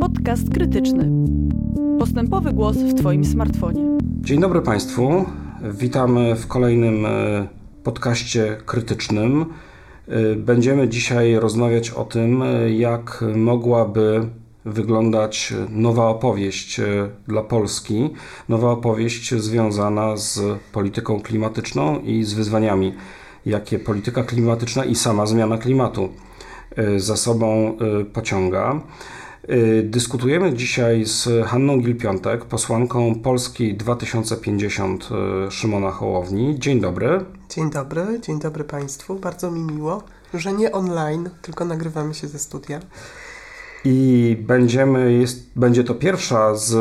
Podcast krytyczny. Postępowy głos w Twoim smartfonie. Dzień dobry Państwu. Witamy w kolejnym e, podcaście krytycznym. E, będziemy dzisiaj rozmawiać o tym, e, jak mogłaby wyglądać nowa opowieść dla Polski, nowa opowieść związana z polityką klimatyczną i z wyzwaniami, jakie polityka klimatyczna i sama zmiana klimatu za sobą pociąga. Y, dyskutujemy dzisiaj z Hanną Gilpiątek, posłanką Polski 2050 y, Szymona Hołowni. Dzień dobry. Dzień dobry, dzień dobry Państwu. Bardzo mi miło, że nie online, tylko nagrywamy się ze studia. I będziemy, jest, będzie to pierwsza z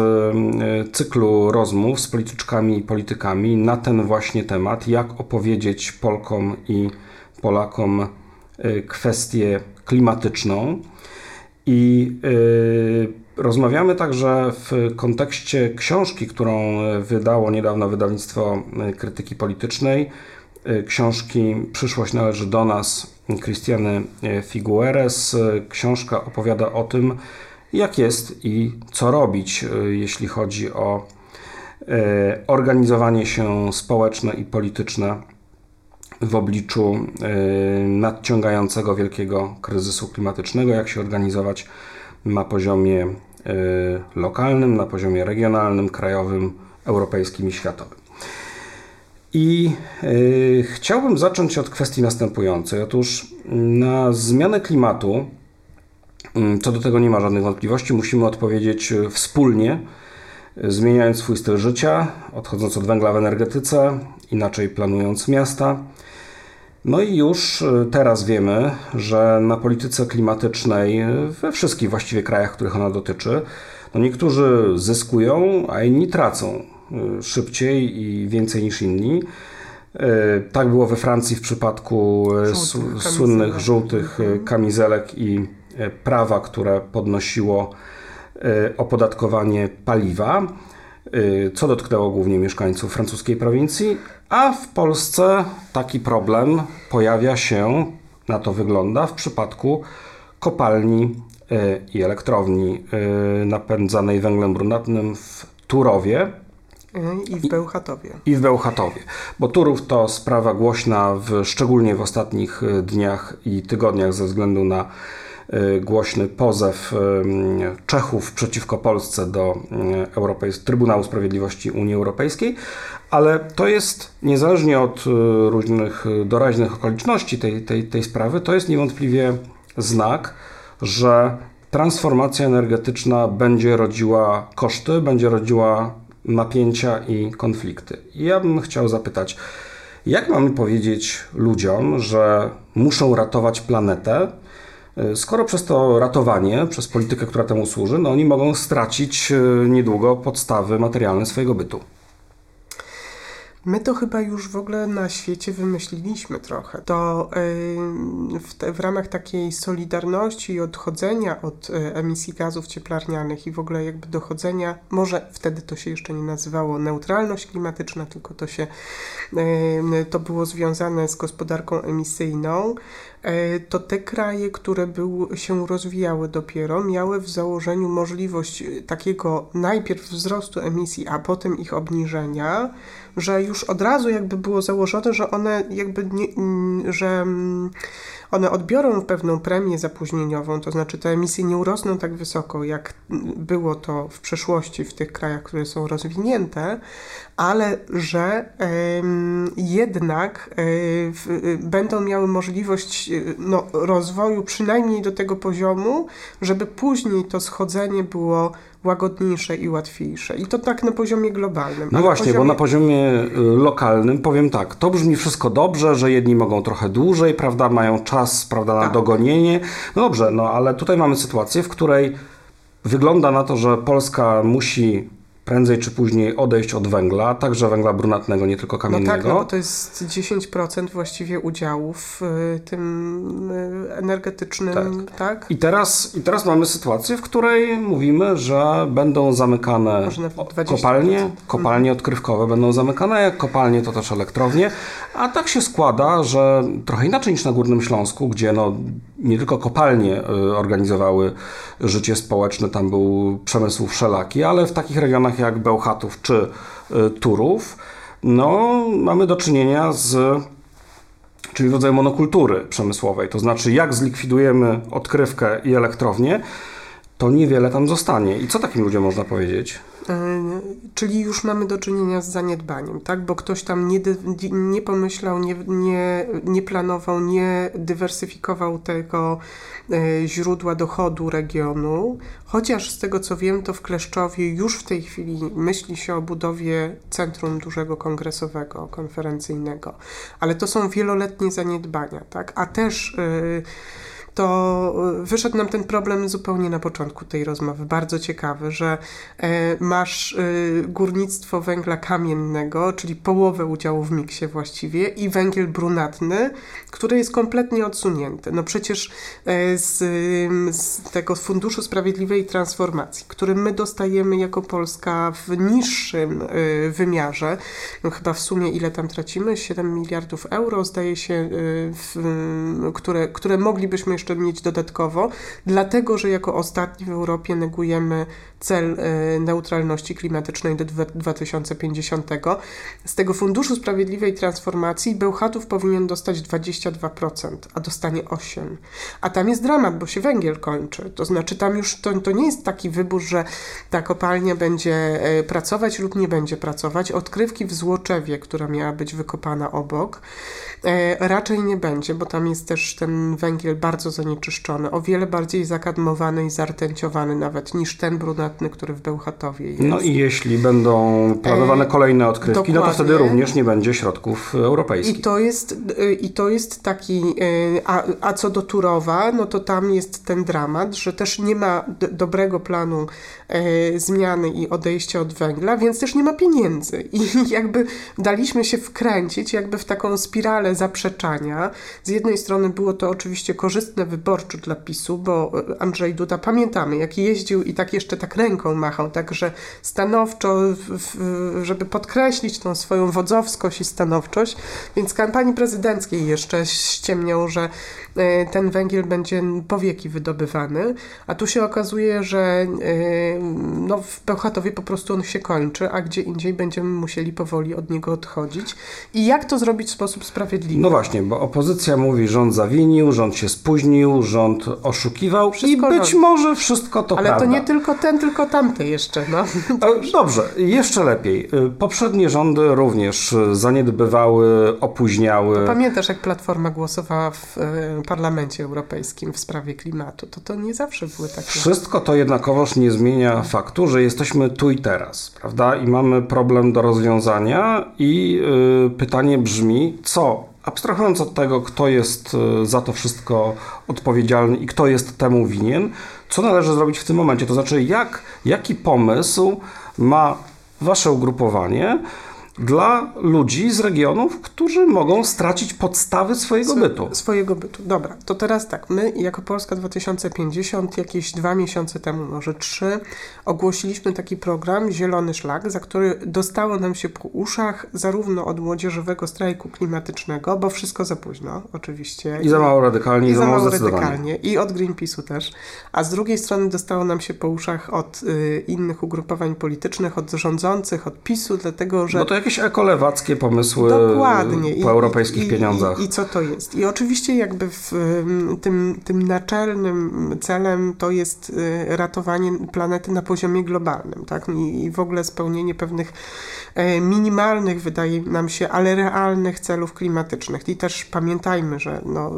y, cyklu rozmów z polityczkami i politykami na ten właśnie temat, jak opowiedzieć Polkom i Polakom kwestię klimatyczną. I y, rozmawiamy także w kontekście książki, którą wydało niedawno wydawnictwo krytyki politycznej. Y, książki Przyszłość należy do nas Christiany Figueres. Książka opowiada o tym, jak jest i co robić, y, jeśli chodzi o organizowanie się społeczne i polityczne w obliczu y, nadciągającego wielkiego kryzysu klimatycznego, jak się organizować na poziomie y, lokalnym, na poziomie regionalnym, krajowym, europejskim i światowym. I y, chciałbym zacząć od kwestii następującej. Otóż na zmianę klimatu, co do tego nie ma żadnych wątpliwości, musimy odpowiedzieć wspólnie, zmieniając swój styl życia, odchodząc od węgla w energetyce, inaczej planując miasta, no i już y, teraz wiemy, że na polityce klimatycznej we wszystkich właściwie krajach, których ona dotyczy, no niektórzy zyskują, a inni tracą y, szybciej i więcej niż inni. Y, tak było we Francji w przypadku żółtych słynnych żółtych mhm. kamizelek i prawa, które podnosiło opodatkowanie paliwa, co dotknęło głównie mieszkańców francuskiej prowincji, a w Polsce taki problem pojawia się, na to wygląda, w przypadku kopalni e, i elektrowni e, napędzanej węglem brunatnym w Turowie. I w Bełchatowie. I w Bełchatowie. Bo Turów to sprawa głośna, w, szczególnie w ostatnich dniach i tygodniach, ze względu na głośny pozew Czechów przeciwko Polsce do Europejs- Trybunału Sprawiedliwości Unii Europejskiej, ale to jest, niezależnie od y, różnych y, doraźnych okoliczności tej, tej, tej sprawy, to jest niewątpliwie znak, że transformacja energetyczna będzie rodziła koszty, będzie rodziła napięcia i konflikty. I ja bym chciał zapytać, jak mamy powiedzieć ludziom, że muszą ratować planetę, y, skoro przez to ratowanie, przez politykę, która temu służy, no oni mogą stracić niedługo podstawy materialne swojego bytu? My to chyba już w ogóle na świecie wymyśliliśmy trochę. To w, te, w ramach takiej solidarności i odchodzenia od e, emisji gazów cieplarnianych i w ogóle jakby dochodzenia, może wtedy to się jeszcze nie nazywało neutralność klimatyczna, tylko to się to było związane z gospodarką emisyjną, e, to te kraje, które był, się rozwijały dopiero, miały w założeniu możliwość takiego najpierw wzrostu emisji, a potem ich obniżenia że już od razu jakby było założone, że one jakby nie, mm, że mm, one odbiorą pewną premię zapóźnieniową, to znaczy te emisje nie urosną tak wysoko, jak było to w przeszłości w tych krajach, które są rozwinięte, ale że jednak e, w, będą miały możliwość e, no, rozwoju przynajmniej do tego poziomu, żeby później to schodzenie było łagodniejsze i łatwiejsze. I to tak na poziomie globalnym. No właśnie, poziomie... bo na poziomie y, lokalnym powiem tak, to brzmi wszystko dobrze, że jedni mogą trochę dłużej, prawda, mają czas, prawda, na tak. dogonienie. No dobrze, no ale tutaj mamy sytuację, w której wygląda na to, że Polska musi prędzej czy później odejść od węgla, także węgla brunatnego, nie tylko kamiennego. No tak, no bo to jest 10% właściwie udziału w y, tym y, energetycznym, tak. tak? I, teraz, I teraz mamy sytuację, w której mówimy, że będą zamykane kopalnie, kopalnie mhm. odkrywkowe będą zamykane, jak kopalnie to też elektrownie, a tak się składa, że trochę inaczej niż na Górnym Śląsku, gdzie no, nie tylko kopalnie y, organizowały życie społeczne, tam był przemysł wszelaki, ale w takich regionach jak Bełchatów czy y, Turów, no, mamy do czynienia z czyli rodzaj monokultury przemysłowej. To znaczy, jak zlikwidujemy odkrywkę i elektrownię, to niewiele tam zostanie. I co takim ludziom można powiedzieć? E, czyli już mamy do czynienia z zaniedbaniem, tak? Bo ktoś tam nie, nie pomyślał, nie, nie, nie planował, nie dywersyfikował tego e, źródła dochodu regionu. Chociaż z tego co wiem, to w Kleszczowie już w tej chwili myśli się o budowie centrum dużego kongresowego, konferencyjnego. Ale to są wieloletnie zaniedbania, tak? A też. Yy, to e, wyszedł nam ten problem zupełnie na początku tej rozmowy. Bardzo ciekawy, że e, masz e, górnictwo węgla kamiennego, czyli połowę udziału w miksie właściwie, i węgiel brunatny, który jest kompletnie odsunięty. No przecież z, z tego Funduszu Sprawiedliwej Transformacji, który my dostajemy jako Polska w niższym wymiarze, no chyba w sumie ile tam tracimy? 7 miliardów euro, zdaje się, w, które, które moglibyśmy jeszcze mieć dodatkowo, dlatego że jako ostatni w Europie negujemy cel e, neutralności klimatycznej do 2050. Z tego Funduszu Sprawiedliwej Transformacji Bełchatów powinien dostać 22%, a dostanie 8%. A tam jest dramat, bo się węgiel kończy. To znaczy tam już to, to nie jest taki wybór, że ta kopalnia będzie e, pracować lub nie będzie pracować. Odkrywki w Złoczewie, która miała być wykopana obok, e, raczej nie będzie, bo tam jest też ten węgiel bardzo zanieczyszczony, o wiele bardziej zakadmowany i zartęciowany nawet niż ten brunatny, który w Bełchatowie jest. No i jeśli będą planowane e, kolejne odkrywki, Dokładnie. no to wtedy również nie będzie środków europejskich. I to jest, e, i to jest taki, e, a, a co do Turowa, no to tam jest ten dramat, że też nie ma dobrego planu zmiany i odejścia od węgla, więc też nie ma pieniędzy. I jakby daliśmy się wkręcić jakby w taką spiralę zaprzeczania. Z jednej strony było to oczywiście korzystne wyborczo dla PiSu, bo Andrzej Duda, pamiętamy, jak jeździł i tak jeszcze tak ręką machał, także stanowczo, żeby podkreślić tą swoją wodzowskość i stanowczość, więc kampanii prezydenckiej jeszcze ściemniał, że ten węgiel będzie po wieki wydobywany, a tu się okazuje, że e, no, w Bełchatowie po prostu on się kończy, a gdzie indziej będziemy musieli powoli od niego odchodzić. I jak to zrobić w sposób sprawiedliwy? No właśnie, bo opozycja mówi, rząd zawinił, rząd się spóźnił, rząd oszukiwał wszystko i być rząd. może wszystko to Ale prawda. to nie tylko ten, tylko tamte jeszcze. No. Dobrze, jeszcze lepiej. Y, poprzednie rządy również zaniedbywały, opóźniały. Pamiętasz, jak Platforma głosowała w y, Parlamencie Europejskim w sprawie klimatu? To to nie zawsze były takie... Wszystko to jednakowoż nie zmienia faktu, że jesteśmy tu i teraz, prawda? I mamy problem do rozwiązania i yy, pytanie brzmi, co abstrahując od tego, kto jest y, za to wszystko odpowiedzialny i kto jest temu winien, co należy zrobić w tym momencie? To znaczy, jak, jaki pomysł ma Wasze ugrupowanie, dla ludzi z regionów, którzy mogą stracić podstawy swojego bytu. Swojego bytu. Dobra, to teraz tak. My jako Polska 2050 jakieś dwa miesiące temu, może trzy, ogłosiliśmy taki program Zielony Szlak, za który dostało nam się po uszach zarówno od młodzieżowego strajku klimatycznego, bo wszystko za późno, oczywiście. I za mało radykalnie, i, i za mało radykalnie. I od Greenpeace'u też. A z drugiej strony dostało nam się po uszach od y, innych ugrupowań politycznych, od rządzących, od PiSu, dlatego że jakieś ekolewackie pomysły Dokładnie. po europejskich I, pieniądzach. I, I, co to jest? I oczywiście jakby w, tym, tym naczelnym celem to jest y, ratowanie planety na poziomie globalnym, tak? I, i w ogóle spełnienie pewnych e, minimalnych, wydaje nam się, ale realnych celów klimatycznych. I też pamiętajmy, że no,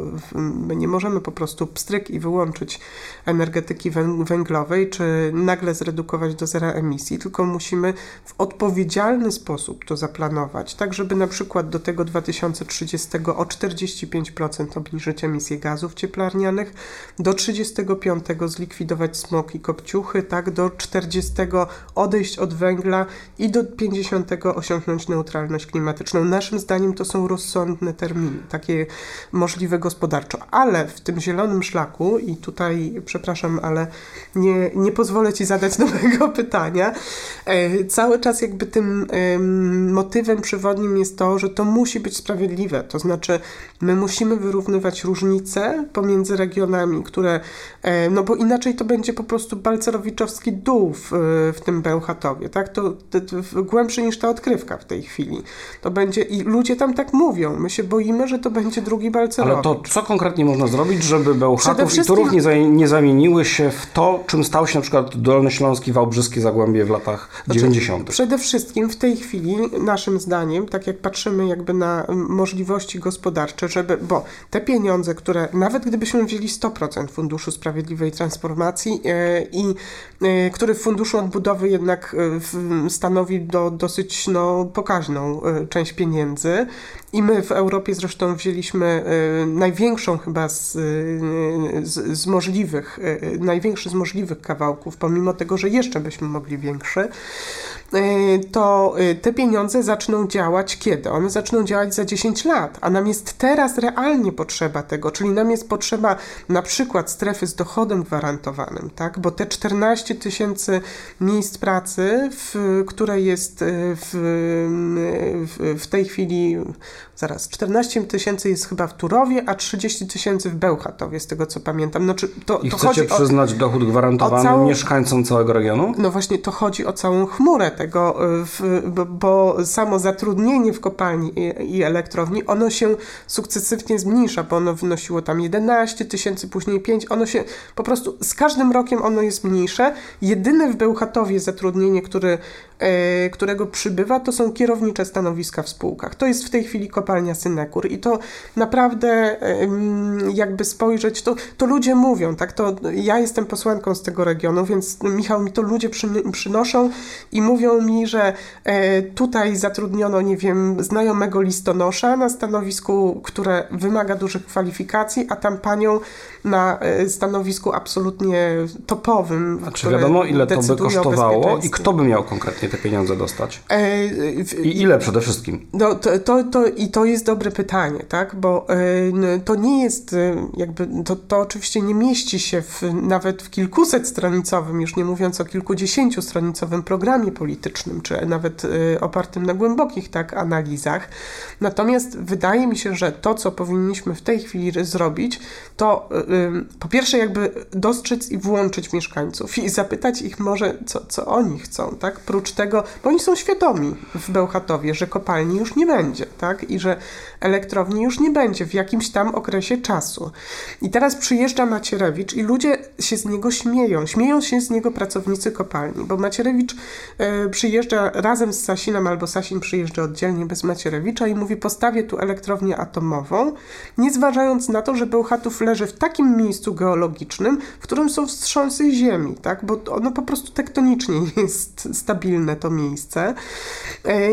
my nie możemy po prostu pstryk i wyłączyć energetyki węglowej, czy nagle zredukować do zera emisji, tylko musimy w odpowiedzialny sposób to zaplanować, tak żeby na przykład do tego 2030 o 45% obniżyć emisję gazów cieplarnianych, do 35 zlikwidować smog i kopciuchy, tak do 40 odejść od węgla i do 50 osiągnąć neutralność klimatyczną. Naszym zdaniem to są rozsądne terminy, takie możliwe gospodarczo, ale w tym zielonym szlaku i tutaj przepraszam, ale nie, nie pozwolę Ci zadać nowego pytania. E, cały czas jakby tym motywem przewodnim jest to, że to musi być sprawiedliwe. To znaczy, my musimy wyrównywać różnice pomiędzy regionami, które, e, no bo inaczej to będzie po prostu balcerowiczowski dół w, w tym Bełchatowie, tak? To, to, to głębszy niż ta odkrywka w tej chwili. To będzie, i ludzie tam tak mówią, my się boimy, że to będzie drugi Balcerowicz. Ale to co konkretnie można zrobić, żeby Bełchatów wszystkim... i Turów nie, nie zamieniły się w to, czym stał się na przykład Dolnośląski, Wałbrzyskie Zagłębie w latach znaczy, 90. Przede wszystkim w tej chwili, naszym zdaniem, tak jak patrzymy jakby na możliwości gospodarcze, żeby, bo te pieniądze, które nawet gdybyśmy wzięli 100% Funduszu Sprawiedliwej Transformacji yy, i yy, który w Funduszu Odbudowy jednak yy, stanowi do, dosyć no, pokaźną część pieniędzy i my w Europie zresztą wzięliśmy największą chyba z, z, z możliwych, największy z możliwych kawałków, pomimo tego, że jeszcze byśmy mogli większy. E, to e, te pieniądze zaczną działać kiedy? One zaczną działać za 10 lat, a nam jest teraz realnie potrzeba tego, czyli nam jest potrzeba na przykład strefy z dochodem gwarantowanym, tak? bo te 14 tysięcy miejsc pracy, w, które jest e, w, w, w tej chwili, zaraz, 14 tysięcy jest chyba w Turowie, a 30 tysięcy w Bełchatowie, z tego co pamiętam. Znaczy, to, I to chcecie przyznać o, dochód gwarantowany całą, mieszkańcom całego regionu? No właśnie, to chodzi o całą chmurę tego, y, w, bo samo zatrudnienie w kopalni i, i elektrowni, ono się sukcesywnie zmniejsza, bo ono wynosiło tam 11 tysięcy, później 5, ono się po prostu z każdym rokiem ono jest mniejsze. Jedyne w Bełchatowie zatrudnienie, który, e, którego przybywa, to są kierownicze stanowiska w spółkach. To jest w tej chwili kopalnia Synekur i to naprawdę e, jakby spojrzeć, to, to ludzie mówią, tak, to ja jestem posłanką z tego regionu, więc Michał mi to ludzie przy, przynoszą i mówią, mi, że e, tutaj zatrudniono, nie wiem, znajomego listonosza na stanowisku, które wymaga dużych kwalifikacji, a tam panią na e, stanowisku absolutnie topowym. A czy wiadomo, ile to by kosztowało i kto by miał konkretnie te pieniądze dostać? E, I ile przede wszystkim? No, to, to, to, I to jest dobre pytanie, tak? Bo e, to nie jest e, jakby, to, to oczywiście nie mieści się w, nawet w kilkuset stronicowym, już nie mówiąc o kilkudziesięciu stronicowym programie politycznym, czy nawet opartym na głębokich tak analizach. Natomiast wydaje mi się, że to, co powinniśmy w tej chwili zrobić, to po pierwsze jakby dostrzec i włączyć mieszkańców i zapytać ich może, co, co oni chcą, tak? Prócz tego, bo oni są świadomi w Bełchatowie, że kopalni już nie będzie, tak? I że elektrowni już nie będzie w jakimś tam okresie czasu. I teraz przyjeżdża Macierewicz i ludzie się z niego śmieją. Śmieją się z niego pracownicy kopalni, bo Macierewicz y, przyjeżdża razem z Sasinem albo Sasin przyjeżdża oddzielnie bez Macierewicza i mówi postawię tu elektrownię atomową, nie zważając na to, że Bełchatów leży w takim miejscu geologicznym, w którym są wstrząsy ziemi, tak? bo ono po prostu tektonicznie jest stabilne to miejsce.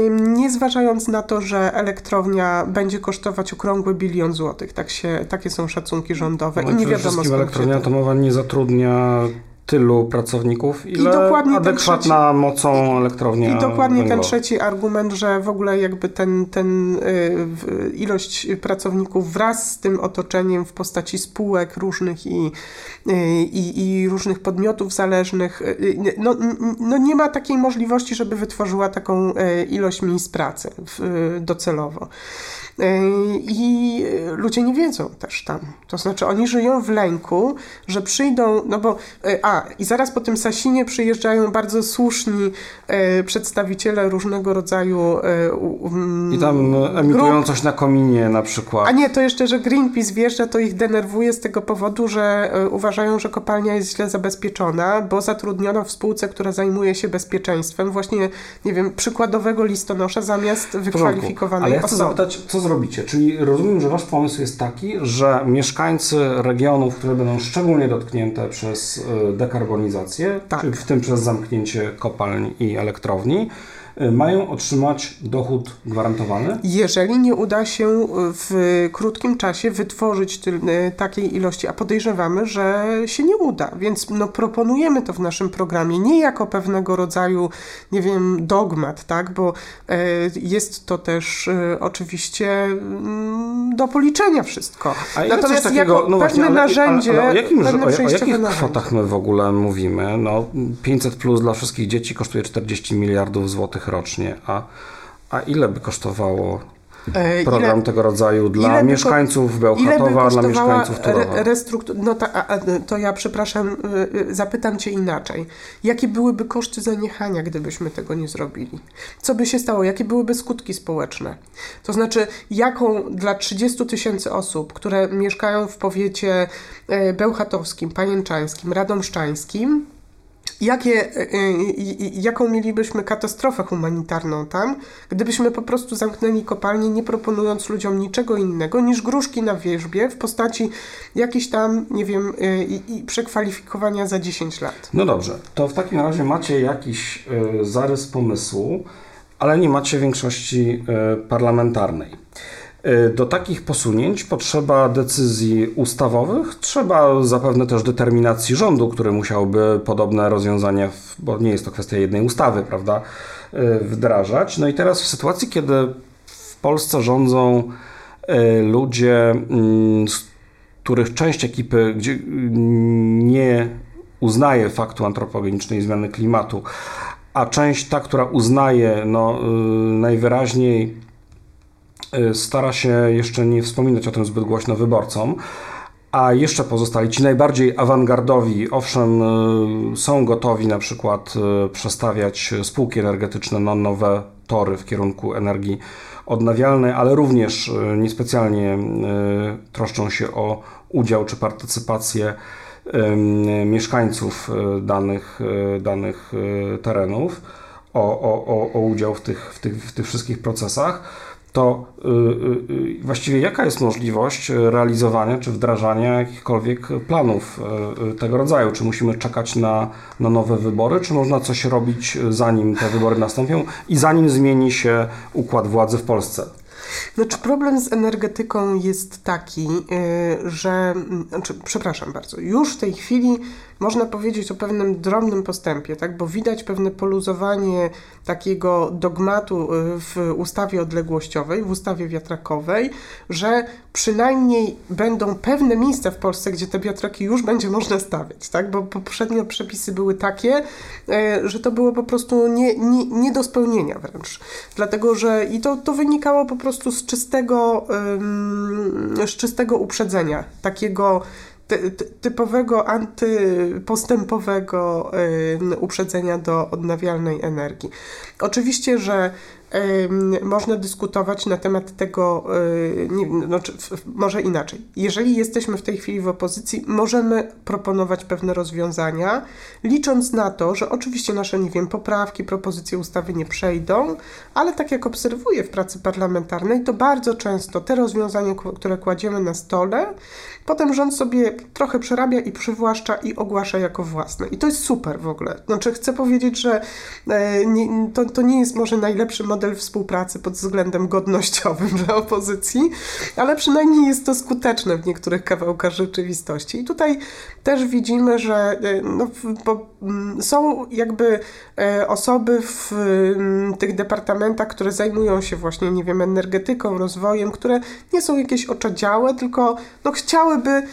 Nie zważając na to, że elektrownia będzie kosztować okrągły bilion złotych. Tak się, takie są szacunki rządowe no, i nie wiadomo skąd elektrownia atomowa nie zatrudnia tylu pracowników, ile I dokładnie adekwatna trzeci, mocą elektrownia I dokładnie węglowa. ten trzeci argument, że w ogóle jakby ten, ten y, ilość pracowników wraz z tym otoczeniem w postaci spółek różnych i, y, i, i różnych podmiotów zależnych, y, no, no nie ma takiej możliwości, żeby wytworzyła taką ilość miejsc pracy docelowo. E, I ludzie nie wiedzą też tam. To znaczy, oni żyją w lęku, że przyjdą, no bo, e, a, i zaraz po tym Sasinie przyjeżdżają bardzo słuszni e, przedstawiciele różnego rodzaju. I tam emitują grup. coś na kominie na przykład. A nie, to jeszcze, że Greenpeace wjeżdża, to ich denerwuje z tego powodu, że uważają, że kopalnia jest źle zabezpieczona, bo zatrudniono w spółce, która zajmuje się bezpieczeństwem, właśnie, nie wiem, przykładowego listonosza zamiast wykwalifikowanej Ale ja chcę osoby. zapytać, co zrobicie? Czyli rozumiem, że wasz pomysł jest taki, że mieszkańcy regionów, które będą szczególnie dotknięte przez e, dekarbonizację, tak. czyli w tym przez zamknięcie kopalń i elektrowni, mają otrzymać dochód gwarantowany? Jeżeli nie uda się w krótkim czasie wytworzyć y, takiej ilości, a podejrzewamy, że się nie uda, więc no, proponujemy to w naszym programie nie jako pewnego rodzaju, nie wiem, dogmat, tak, bo e, jest to też e, oczywiście mm, do policzenia wszystko. A Natomiast takiego, jako no pewne właśnie, ale, narzędzie, ale, ale o, jakim, o, o jakich kwotach my w ogóle mówimy? No, 500 plus dla wszystkich dzieci kosztuje 40 miliardów złotych rocznie, a, a ile by kosztowało e, program ile, tego rodzaju dla mieszkańców Bełchatowa, dla mieszkańców Turowa. Restruktur... No ta, a, to ja przepraszam, y, y, zapytam Cię inaczej. Jakie byłyby koszty zaniechania, gdybyśmy tego nie zrobili? Co by się stało? Jakie byłyby skutki społeczne? To znaczy, jaką dla 30 tysięcy osób, które mieszkają w powiecie e, bełchatowskim, pajęczańskim, radomszczańskim, jakie, y, y, jaką mielibyśmy katastrofę humanitarną tam, gdybyśmy po prostu zamknęli kopalnię, nie proponując ludziom niczego innego niż gruszki na wierzbie w postaci jakiejś tam, nie wiem, y, i, przekwalifikowania za 10 lat. No dobrze, to w takim razie macie jakiś zarys pomysłu, ale nie macie większości parlamentarnej. Y, do takich posunięć potrzeba decyzji ustawowych, trzeba zapewne też determinacji rządu, który musiałby podobne rozwiązania, bo nie jest to kwestia jednej ustawy, prawda, y, wdrażać. No i teraz w sytuacji, kiedy w Polsce rządzą y, ludzie, mm, z których część ekipy gdzie nie uznaje faktu antropogenicznej zmiany klimatu, a część ta, która uznaje no, najwyraźniej Y, stara się jeszcze nie wspominać o tym zbyt głośno wyborcom. A jeszcze pozostali ci najbardziej awangardowi, owszem, y, są gotowi na przykład y, przestawiać spółki energetyczne na nowe tory w kierunku energii odnawialnej, ale również niespecjalnie troszczą się o udział czy partycypację mieszkańców danych, danych terenów, o, o, o udział w tych, w, tych, w tych wszystkich procesach to y, y, y, właściwie jaka jest możliwość realizowania czy wdrażania jakichkolwiek planów tego rodzaju? Czy musimy czekać na, na nowe wybory, czy można coś robić zanim te wybory nastąpią i zanim zmieni się układ władzy w Polsce? Znaczy problem z energetyką jest taki, że, znaczy, przepraszam bardzo, już w tej chwili można powiedzieć o pewnym drobnym postępie, tak? bo widać pewne poluzowanie takiego dogmatu y, w ustawie odległościowej, w ustawie wiatrakowej, że przynajmniej będą pewne miejsca w Polsce, gdzie te wiatraki już będzie można stawiać, tak? bo poprzednio przepisy były takie, y, że to było po prostu nie, nie, nie do spełnienia wręcz. Dlatego, że i to, to wynikało po prostu z czystego, z czystego uprzedzenia, takiego typowego antypostępowego uprzedzenia do odnawialnej energii. Oczywiście, że można dyskutować na temat tego, e, nie, no, może inaczej. Jeżeli jesteśmy w tej chwili w opozycji, możemy proponować pewne rozwiązania, licząc na to, że oczywiście nasze, nie wiem, poprawki, propozycje ustawy nie przejdą, ale tak jak obserwuję w pracy parlamentarnej, to bardzo często te rozwiązania, które kładziemy na stole, potem rząd sobie trochę przerabia i przywłaszcza i ogłasza jako własne. I to jest super w ogóle. Znaczy, chcę powiedzieć, że e, nie, to, to nie jest może najlepszy model współpracy pod względem godnościowym dla opozycji, ale przynajmniej jest to skuteczne w niektórych kawałkach rzeczywistości. I tutaj też widzimy, że e, no, mm, są jakby e, osoby w mm, tych departamentach, które zajmują się właśnie, nie wiem, energetyką, rozwojem, które nie są jakieś oczadziałe, tylko no, chciałyby E,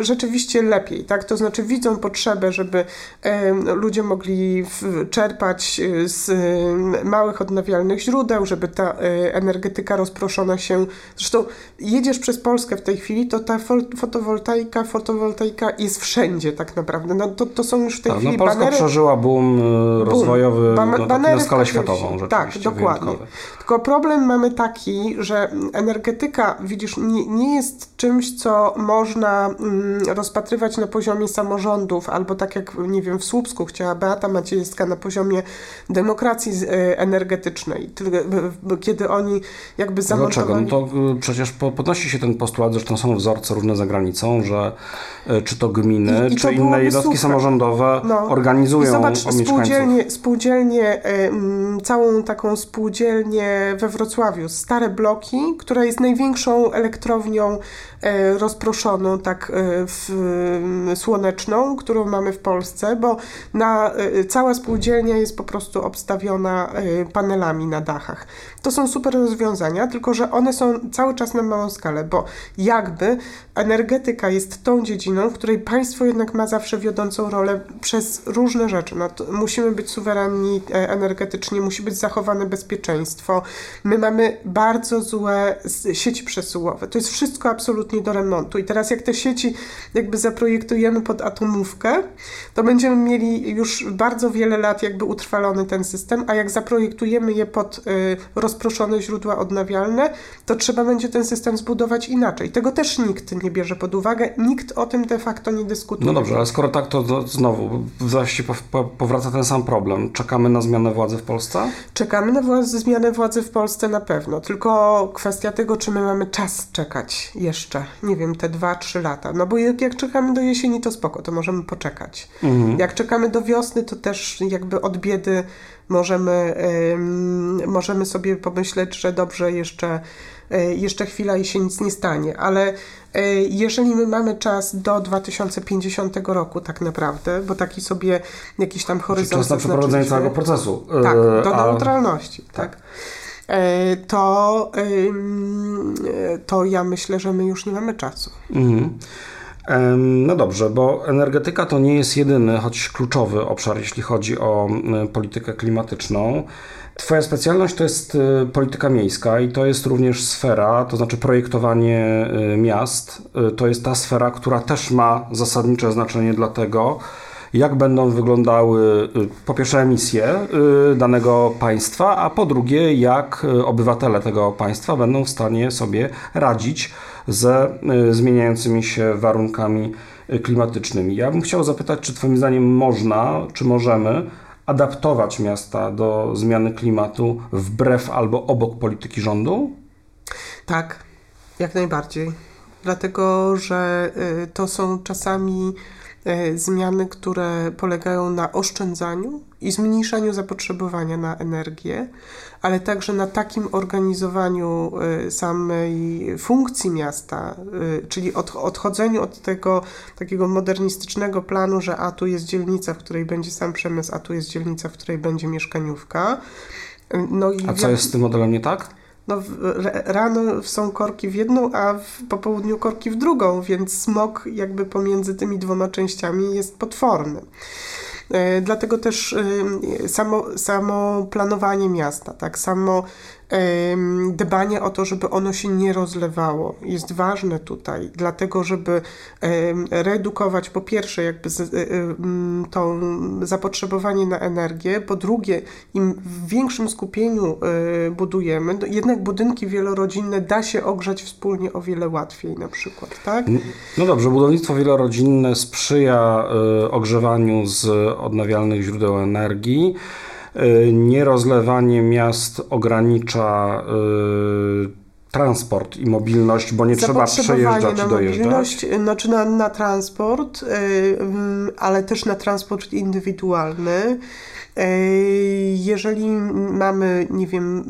rzeczywiście lepiej, tak? To znaczy widzą potrzebę, żeby e, ludzie mogli czerpać e, z małych odnawialnych źródeł, żeby ta energetyka rozproszona się. Zresztą jedziesz przez Polskę w tej chwili, to ta fotowoltaika, fotowoltaika jest wszędzie tak naprawdę. No, to, to są już w tej tak, no, chwili no, Polska banery, przeżyła boom, boom rozwojowy ba no, na skalę światową. Tak, dokładnie. Wyjątkowy. Tylko problem mamy taki, że energetyka, widzisz, nie, nie jest czymś, co można rozpatrywać na poziomie samorządów, albo tak jak, nie wiem, w Słupsku chciała Beata Maciejska na poziomie demokracji e, energetycznej, kiedy oni jakby zamontowali... Dlaczego? No to y, przecież podnosi się ten postulat, zresztą są wzorce różne za granicą, że y, czy to gminy, I, i czy to inne jednostki super. samorządowe no. organizują I zobacz, spółdzielnie, spółdzielnie, całą taką spółdzielnię we Wrocławiu, stare bloki, która jest największą elektrownią E, rozproszoną, tak e, w, słoneczną, którą mamy w Polsce, bo na, e, cała spółdzielnia jest po prostu obstawiona panelami na dachach. To są super rozwiązania, tylko że one są cały czas na małą skalę, bo jakby energetyka jest tą dziedziną, w której państwo jednak ma zawsze wiodącą rolę przez różne rzeczy. No musimy być suwerenni energetycznie, musi być zachowane bezpieczeństwo. My mamy bardzo złe sieci przesyłowe. To jest wszystko absolutnie do remontu. I teraz jak te sieci jakby zaprojektujemy pod atomówkę, to będziemy mieli już bardzo wiele lat jakby utrwalony ten system, a jak zaprojektujemy je pod y, rozproszone źródła odnawialne, to trzeba będzie ten system zbudować inaczej. Tego też nikt nie bierze pod uwagę, nikt o tym de facto nie dyskutuje. No dobrze, ale skoro tak, to, to znowu właściwie po, po, powraca ten sam problem. Czekamy na zmianę władzy w Polsce? Czekamy na władzy, zmianę władzy w Polsce na pewno, tylko kwestia tego, czy my mamy czas czekać jeszcze nie wiem, te 2-3 lata. No bo jak, jak, czekamy do jesieni, to spoko, to możemy poczekać. Mhm. Jak czekamy do wiosny, to też jakby od biedy możemy, możemy sobie pomyśleć, że dobrze, jeszcze, y, jeszcze chwila i się nic nie stanie. Ale y, jeżeli my mamy czas do 2050 roku tak naprawdę, bo taki sobie jakiś tam horyzont... Czas na przeprowadzenie całego procesu. Tak, do y, neutralności, tak. tak. E, to, to ja myślę, że my już nie mamy czasu. Mhm. No dobrze, bo energetyka to nie jest jedyny, choć kluczowy obszar, jeśli chodzi o politykę klimatyczną. Twoja specjalność to jest y, polityka miejska i to jest również sfera, to znaczy projektowanie y, miast. Y, to jest ta sfera, która też ma zasadnicze znaczenie dla tego, jak będą wyglądały y, po pierwsze emisje y, danego państwa, a po drugie jak y, obywatele tego państwa będą w stanie sobie radzić ze zmieniającymi się warunkami klimatycznymi. Ja bym chciał zapytać, czy Twoim zdaniem można, czy możemy adaptować miasta do zmiany klimatu wbrew albo obok polityki rządu? Tak, jak najbardziej. Dlatego, że to są czasami zmiany, które polegają na oszczędzaniu i zmniejszaniu zapotrzebowania na energię, ale także na takim organizowaniu e, samej funkcji miasta, e, czyli od, odchodzeniu od tego takiego modernistycznego planu, że a tu jest dzielnica, w której będzie sam przemysł, a tu jest dzielnica, w której będzie mieszkaniówka. No a co jest z tym modelem nie tak? No, rano są korki w jedną, a w, po południu korki w drugą, więc smog jakby pomiędzy tymi dwoma częściami jest potworny. E, dlatego też samo, samo planowanie miasta, tak samo dbanie o to, żeby ono się nie rozlewało jest ważne tutaj, dlatego żeby redukować po pierwsze jakby e, to zapotrzebowanie na energię, po drugie im w większym skupieniu budujemy, jednak budynki wielorodzinne da się ogrzać wspólnie o wiele łatwiej na przykład, tak? No dobrze, budownictwo wielorodzinne sprzyja ogrzewaniu z odnawialnych źródeł energii. Y, nierozlewanie miast ogranicza y, transport i mobilność, bo nie trzeba przejeżdżać na dojeżdżać. Mobilność, znaczy na, na transport, mm, ale też na transport indywidualny. E, jeżeli mamy, nie wiem,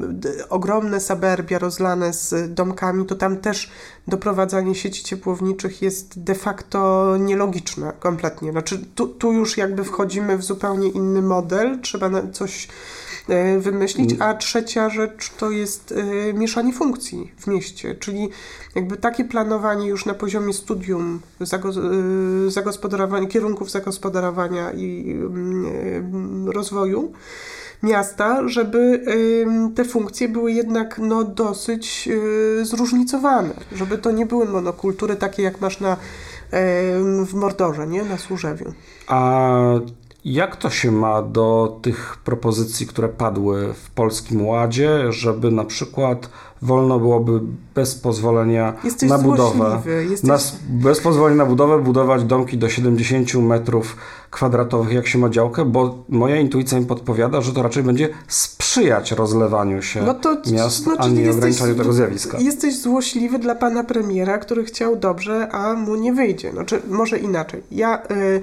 ogromne suburbia rozlane z domkami, to tam też doprowadzanie sieci ciepłowniczych jest de facto nielogiczne kompletnie. Znaczy, tu, tu już jakby wchodzimy w zupełnie inny model, trzeba coś wymyślić, mm. a trzecia rzecz to jest e, mieszanie funkcji w mieście, czyli jakby takie planowanie już na poziomie studium e, zagospodarowania, kierunków zagospodarowania i mm, rozwoju miasta, żeby te funkcje były jednak no, dosyć zróżnicowane, żeby to nie były monokultury takie jak masz na, w Mordorze, nie? na Służewiu. A Jak to się ma do tych propozycji, które padły w Polskim Ładzie, żeby na przykład wolno byłoby bez pozwolenia Jesteś na budowę, jesteś... na, bez pozwolenia na budowę budować domki do 70 metrów kwadratowych, jak się ma działkę, bo moja intuicja mi podpowiada, że to raczej będzie sprzyjać rozlewaniu się no to, miast, no, a nie ograniczaniu tego zjawiska. Jesteś złośliwy dla pana premiera, który chciał dobrze, a mu nie wyjdzie. Znaczy, może inaczej. Ja... Y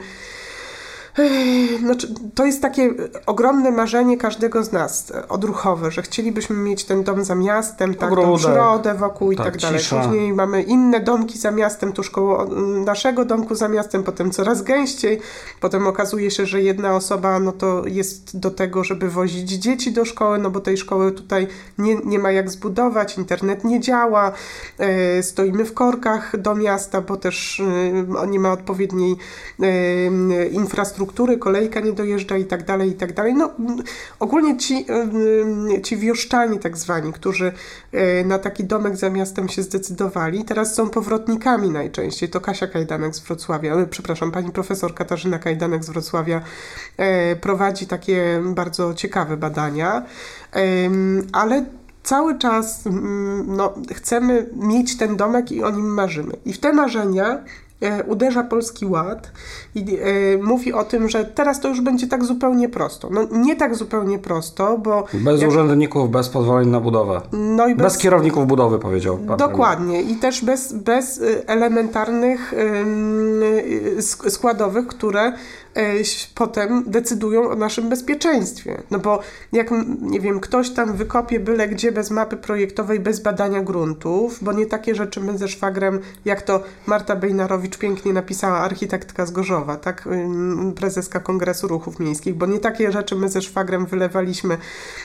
znaczy, to jest takie ogromne marzenie każdego z nas, odruchowe, że chcielibyśmy mieć ten dom za miastem, tak, tą przyrodę wokół i tak, tak dalej. Cisza. Później mamy inne domki za miastem, tuż koło naszego domku za miastem, potem coraz gęściej. Potem okazuje się, że jedna osoba no to jest do tego, żeby wozić dzieci do szkoły, no bo tej szkoły tutaj nie, nie ma jak zbudować, internet nie działa, e, stoimy w korkach do miasta, bo też e, nie ma odpowiedniej e, infrastruktury infrastruktury, kolejka nie dojeżdża i tak dalej, i tak dalej. No, ogólnie ci, ci wioszczani tak zwani, którzy e, na taki domek za miastem się zdecydowali, teraz są powrotnikami najczęściej. To Kasia Kajdanek z Wrocławia, e, przepraszam, pani profesor Katarzyna Kajdanek z Wrocławia e, prowadzi takie bardzo ciekawe badania, ale cały czas no, chcemy mieć ten domek i o nim marzymy. I w te marzenia uderza Polski Ład i e, mówi o tym, że teraz to już będzie tak zupełnie prosto. No nie tak zupełnie prosto, bo... Bez jak... urzędników, bez pozwoleń na budowę. No i bez... bez kierowników budowy, powiedział pan Dokładnie. Premier. I też bez, bez e, elementarnych składowych, które E, potem decydują o naszym bezpieczeństwie. No bo jak, nie wiem, ktoś tam wykopie byle gdzie bez mapy projektowej, bez badania gruntów, bo nie takie rzeczy my ze szwagrem, jak to Marta Bejnarowicz pięknie napisała, architektka z Gorzowa, tak, prezeska Kongresu Ruchów Miejskich, bo nie takie rzeczy my ze szwagrem wylewaliśmy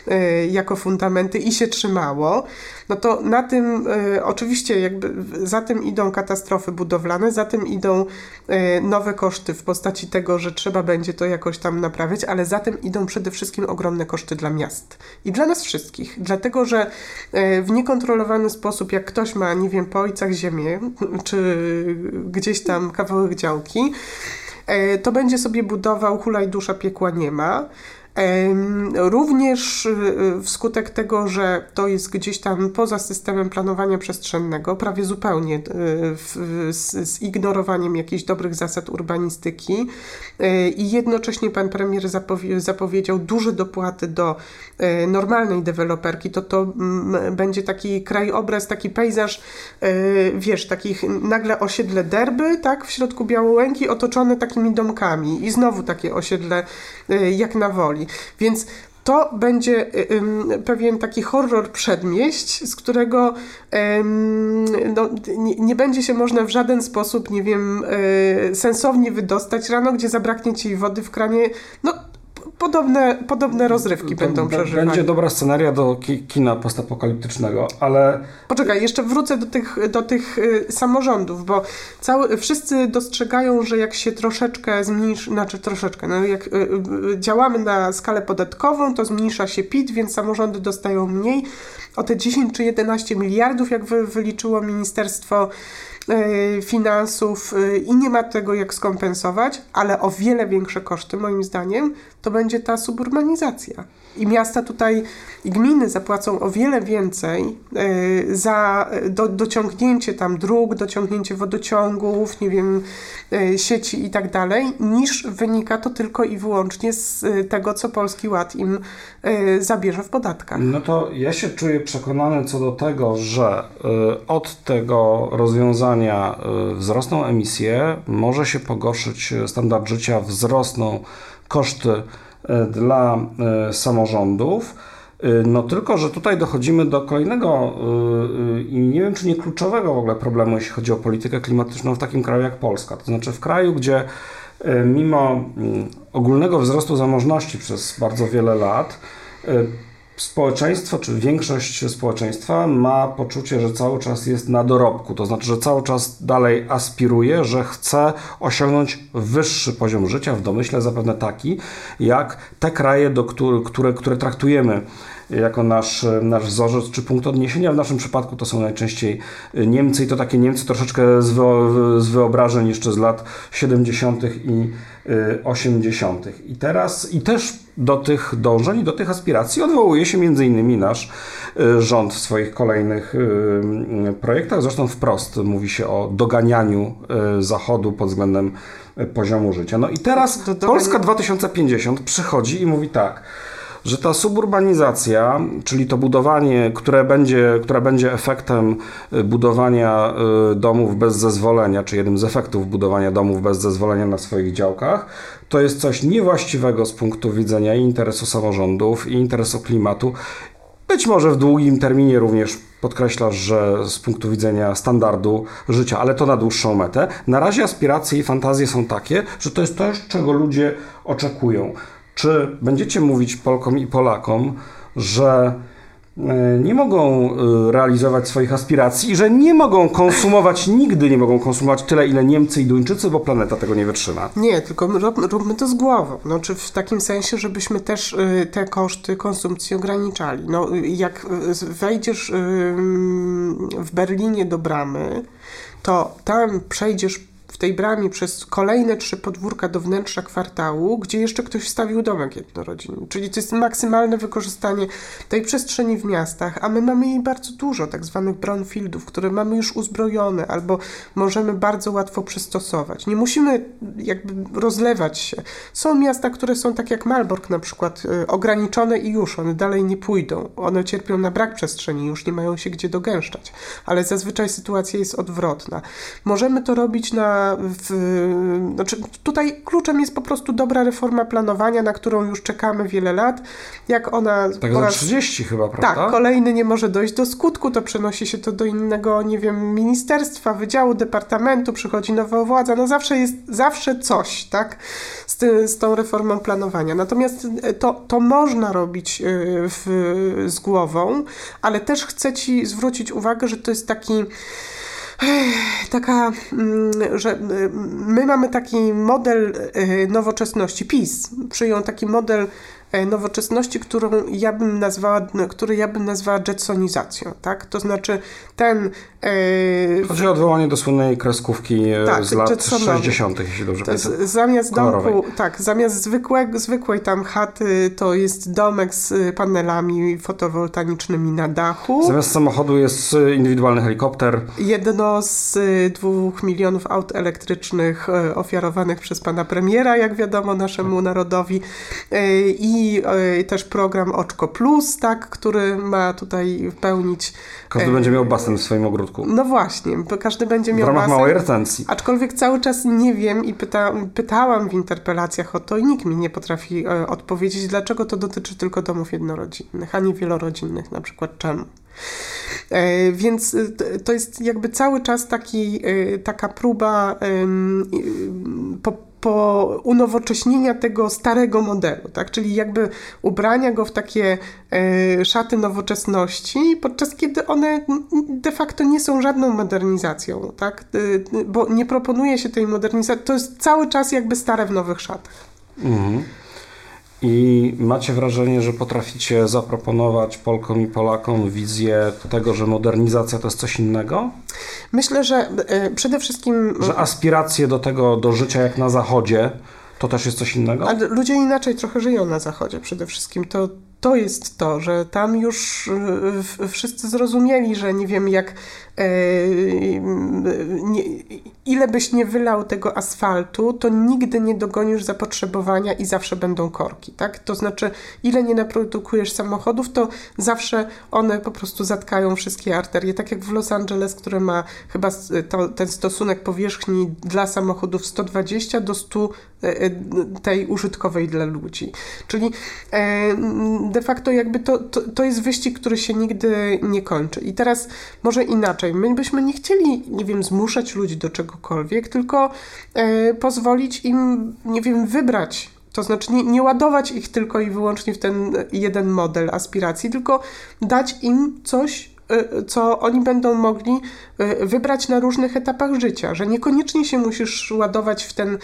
y, jako fundamenty i się trzymało, no to na tym y, oczywiście jakby za tym idą katastrofy budowlane, za tym idą nowe koszty w postaci tego, że trzeba będzie to jakoś tam naprawiać, ale za tym idą przede wszystkim ogromne koszty dla miast i dla nas wszystkich, dlatego że e, w niekontrolowany sposób, jak ktoś ma, nie wiem, po ojcach ziemię, czy gdzieś tam kawałek działki, e, to będzie sobie budował hulaj dusza piekła nie ma. Również y, wskutek tego, że to jest gdzieś tam poza systemem planowania przestrzennego, prawie zupełnie y, z, ignorowaniem jakichś dobrych zasad urbanistyki y, i jednocześnie pan premier zapowie, zapowiedział duże dopłaty do normalnej deweloperki, to to będzie taki krajobraz, taki pejzaż, wiesz, takich nagle osiedle derby, tak, w środku Białołęki otoczone takimi domkami i znowu takie osiedle jak na woli. Więc to będzie y, pewien taki horror przedmieść, z którego no, nie, będzie się można w żaden sposób, nie wiem, y, sensownie wydostać rano, gdzie zabraknie ci wody w kranie. No, podobne, podobne rozrywki to będą przeżywane. Będzie dobra scenaria do ki kina postapokaliptycznego, ale... Poczekaj, jeszcze wrócę do tych, do tych y, samorządów, bo cały, wszyscy dostrzegają, że jak się troszeczkę zmniejszy, znaczy troszeczkę, no jak y, y, działamy na skalę podatkową, to zmniejsza się PIT, więc samorządy dostają mniej. O te 10 czy 11 miliardów, jak wy, wyliczyło Ministerstwo finansów i nie ma tego jak skompensować, ale o wiele większe koszty moim zdaniem to będzie ta suburbanizacja. I miasta tutaj i gminy zapłacą o wiele więcej e, za do, dociągnięcie tam dróg, dociągnięcie wodociągów, nie wiem, sieci i tak dalej, niż wynika to tylko i wyłącznie z tego, co Polski Ład im zabierze w podatkach. No to ja się czuję przekonany co do tego, że od tego rozwiązania Y, wzrosną emisje, może się pogorszyć standard życia, wzrosną koszty y, dla y, samorządów. No tylko, że tutaj dochodzimy do kolejnego i nie wiem, czy nie kluczowego w ogóle problemu, jeśli chodzi o politykę klimatyczną w takim kraju jak Polska. To znaczy w kraju, gdzie mimo mm, ogólnego wzrostu zamożności przez bardzo wiele lat, społeczeństwo, czy większość społeczeństwa ma poczucie, że cały czas jest na dorobku, to znaczy, że cały czas dalej aspiruje, że chce osiągnąć wyższy poziom życia, w domyśle zapewne taki, jak te kraje, do które, które, które traktujemy jako nasz, nasz wzorzec czy punkt odniesienia. W naszym przypadku to są najczęściej Niemcy i to takie Niemcy troszeczkę z, z wyobrażeń jeszcze z lat 70. i 80. I teraz i też do tych dążeń do tych aspiracji odwołuje się między innymi nasz rząd w swoich kolejnych projektach. Zresztą wprost mówi się o doganianiu Zachodu pod względem poziomu życia. No i teraz Polska 2050 przychodzi i mówi tak, że ta suburbanizacja, czyli to budowanie, które będzie, które będzie efektem y, budowania y, domów bez zezwolenia, czy jednym z efektów budowania domów bez zezwolenia na swoich działkach, to jest coś niewłaściwego z punktu widzenia interesu samorządów, i interesu klimatu. Być może w długim terminie również podkreślasz, że z punktu widzenia standardu życia, ale to na dłuższą metę. Na razie aspiracje i fantazje są takie, że to jest coś, czego ludzie oczekują. Czy będziecie mówić Polkom i Polakom, że e, nie mogą e, realizować swoich aspiracji i że nie mogą konsumować, nigdy nie mogą konsumować tyle, ile Niemcy i Duńczycy, bo planeta tego nie wytrzyma. Nie, tylko róbmy to z głową. No, czy w takim sensie, żebyśmy też e, te koszty konsumpcji ograniczali. No, jak wejdziesz w Berlinie do bramy, to tam przejdziesz w tej bramie przez kolejne trzy podwórka do wnętrza kwartału, gdzie jeszcze ktoś wstawił domek jednorodzinny. Czyli to jest maksymalne wykorzystanie tej przestrzeni w miastach, a my mamy jej bardzo dużo, tak zwanych brownfieldów, które mamy już uzbrojone albo możemy bardzo łatwo przystosować. Nie musimy jakby rozlewać się. Są miasta, które są tak jak Malbork na przykład, y, ograniczone i już, one dalej nie pójdą. One cierpią na brak przestrzeni, już nie mają się gdzie dogęszczać. Ale zazwyczaj sytuacja jest odwrotna. Możemy to robić na w, znaczy tutaj kluczem jest po prostu dobra reforma planowania, na którą już czekamy wiele lat. Jak ona. Tak za 30 chyba, prawda? Tak, kolejny nie może dojść do skutku, to przenosi się to do innego, nie wiem, ministerstwa, wydziału, departamentu, przychodzi nowa władza. No zawsze jest zawsze coś, tak? Z, ty, z tą reformą planowania. Natomiast e, to, to można robić e, w, z głową, ale też chcę Ci zwrócić uwagę, że to jest taki taka, mm, że y, my mamy taki model y, nowoczesności. PiS przyjął taki model E, nowoczesności, którą ja bym nazwała, który ja bym nazwała jetsonizacją, tak? To znaczy ten... E, Chodzi o odwołanie do słynnej kreskówki e, tak, z lat Jetsonowy. 60., jeśli dobrze pamiętam. Zamiast domku, tak, zamiast zwykłego, zwykłej tam chaty to jest domek z panelami fotowoltaicznymi na dachu. Zamiast samochodu jest indywidualny helikopter. Jedno z dwóch milionów aut elektrycznych ofiarowanych przez pana premiera, jak wiadomo, naszemu narodowi. I też program Oczko Plus, tak, który ma tutaj pełnić... Każdy będzie miał basen w swoim ogródku. No właśnie, każdy będzie miał basen. W ramach basen, małej retencji. Aczkolwiek cały czas nie wiem i pyta, pytałam w interpelacjach o to i nikt mi nie potrafi e, odpowiedzieć, dlaczego to dotyczy tylko domów jednorodzinnych, a nie wielorodzinnych, na przykład czemu. E, więc e, to jest jakby cały czas taki, e, taka próba po po unowocześnienia tego starego modelu, tak? czyli jakby ubrania go w takie e, szaty nowoczesności, podczas kiedy one de facto nie są żadną modernizacją, tak? E, bo nie proponuje się tej modernizacji, to jest cały czas jakby stare w nowych szatach. Mhm. I macie wrażenie, że potraficie zaproponować Polkom i Polakom wizję tego, że modernizacja to jest coś innego? Myślę, że y, przede wszystkim. Że aspiracje do tego, do życia jak na Zachodzie, to też jest coś innego? Ale ludzie inaczej trochę żyją na Zachodzie przede wszystkim. To, to jest to, że tam już y, wszyscy zrozumieli, że nie wiem, jak nie, ile byś nie wylał tego asfaltu, to nigdy nie dogonisz zapotrzebowania i zawsze będą korki, tak? To znaczy, ile nie naprodukujesz samochodów, to zawsze one po prostu zatkają wszystkie arterie, tak jak w Los Angeles, które ma chyba to, ten stosunek powierzchni dla samochodów 120 do 100 e, e, tej użytkowej dla ludzi. Czyli e, de facto jakby to, to, to jest wyścig, który się nigdy nie kończy. I teraz może inaczej inaczej. My byśmy nie chcieli, nie wiem, zmuszać ludzi do czegokolwiek, tylko e, pozwolić im, nie wiem, wybrać. To znaczy nie, nie ładować ich tylko i wyłącznie w ten jeden model aspiracji, tylko dać im coś co oni będą mogli wybrać na różnych etapach życia, że niekoniecznie się musisz ładować w ten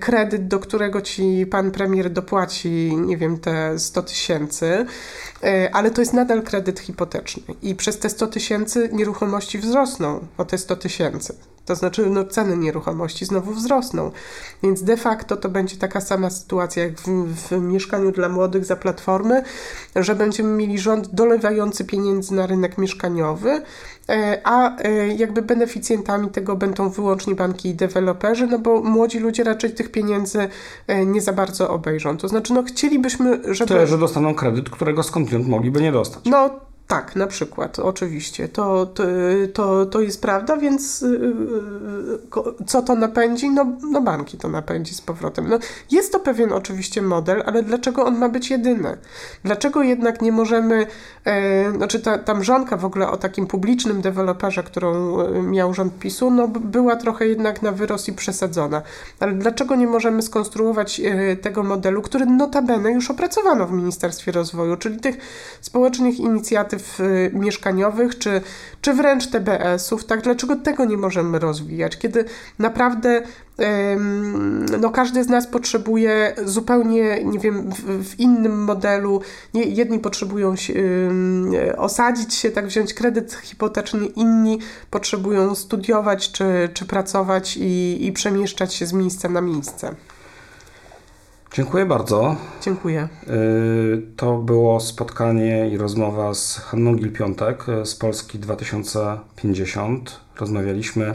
kredyt, do którego ci pan premier dopłaci, nie wiem, te 100 tysięcy, ale to jest nadal kredyt hipoteczny i przez te 100 tysięcy nieruchomości wzrosną o te 100 tysięcy. To znaczy, no, ceny nieruchomości znowu wzrosną. Więc de facto to będzie taka sama sytuacja jak w, w, mieszkaniu dla młodych za platformy, że będziemy mieli rząd dolewający pieniędzy na rynek mieszkaniowy, e, a e, jakby beneficjentami tego będą wyłącznie banki i deweloperzy, no bo młodzi ludzie raczej tych pieniędzy e, nie za bardzo obejrzą. To znaczy, no chcielibyśmy, żeby... Tyle, że dostaną kredyt, którego skądinąd mogliby nie dostać. No tak, na przykład, oczywiście. To, to, to, jest prawda, więc y, y, co to napędzi? No, no banki to napędzi z powrotem. No, jest to pewien oczywiście model, ale dlaczego on ma być jedyny? Dlaczego jednak nie możemy, e, znaczy ta, ta mrzonka w ogóle o takim publicznym deweloperze, którą e, miał rząd PiSu, no była trochę jednak na wyrost i przesadzona. Ale dlaczego nie możemy skonstruować e, tego modelu, który notabene już opracowano w Ministerstwie Rozwoju, czyli tych społecznych inicjatyw Y, mieszkaniowych, czy, czy wręcz TBS-ów, tak? Dlaczego tego nie możemy rozwijać, kiedy naprawdę no każdy z nas potrzebuje zupełnie, nie wiem, w, w innym modelu. Nie, jedni potrzebują się, osadzić się, tak wziąć kredyt hipoteczny, inni potrzebują studiować czy, czy pracować i, i przemieszczać się z miejsca na miejsce. Dziękuję bardzo. Dziękuję. Y, to było spotkanie i rozmowa z Hanną Gil-Piątek z Polski 2050. Rozmawialiśmy y,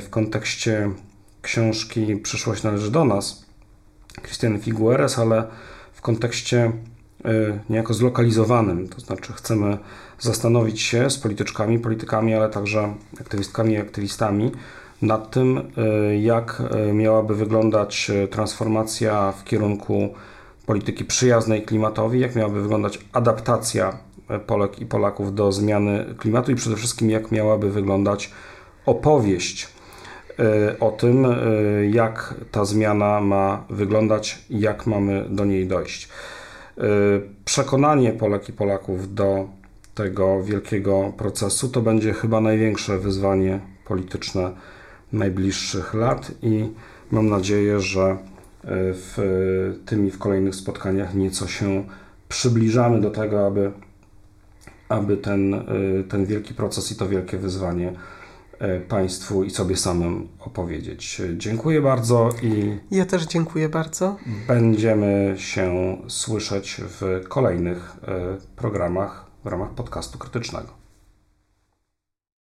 w kontekście książki Przyszłość należy do nas Christian Figueres, ale w kontekście y, niejako zlokalizowanym. To znaczy chcemy zastanowić się z polityczkami, politykami, ale także aktywistkami i aktywistami, nad tym, y, jak y, miałaby wyglądać y, transformacja w kierunku polityki przyjaznej klimatowi, jak miałaby wyglądać adaptacja Polek i Polaków do zmiany klimatu i przede wszystkim jak miałaby wyglądać opowieść o tym, jak ta zmiana ma wyglądać jak mamy do niej dojść. Przekonanie Polek i Polaków do tego wielkiego procesu to będzie chyba największe wyzwanie polityczne najbliższych lat i mam nadzieję, że e, w tym i w kolejnych spotkaniach nieco się przybliżamy do tego, aby, aby ten, e, ten wielki proces i to wielkie wyzwanie e, Państwu i sobie samym opowiedzieć. Dziękuję bardzo i. Ja też dziękuję bardzo. Będziemy się słyszeć w kolejnych programach w ramach podcastu krytycznego.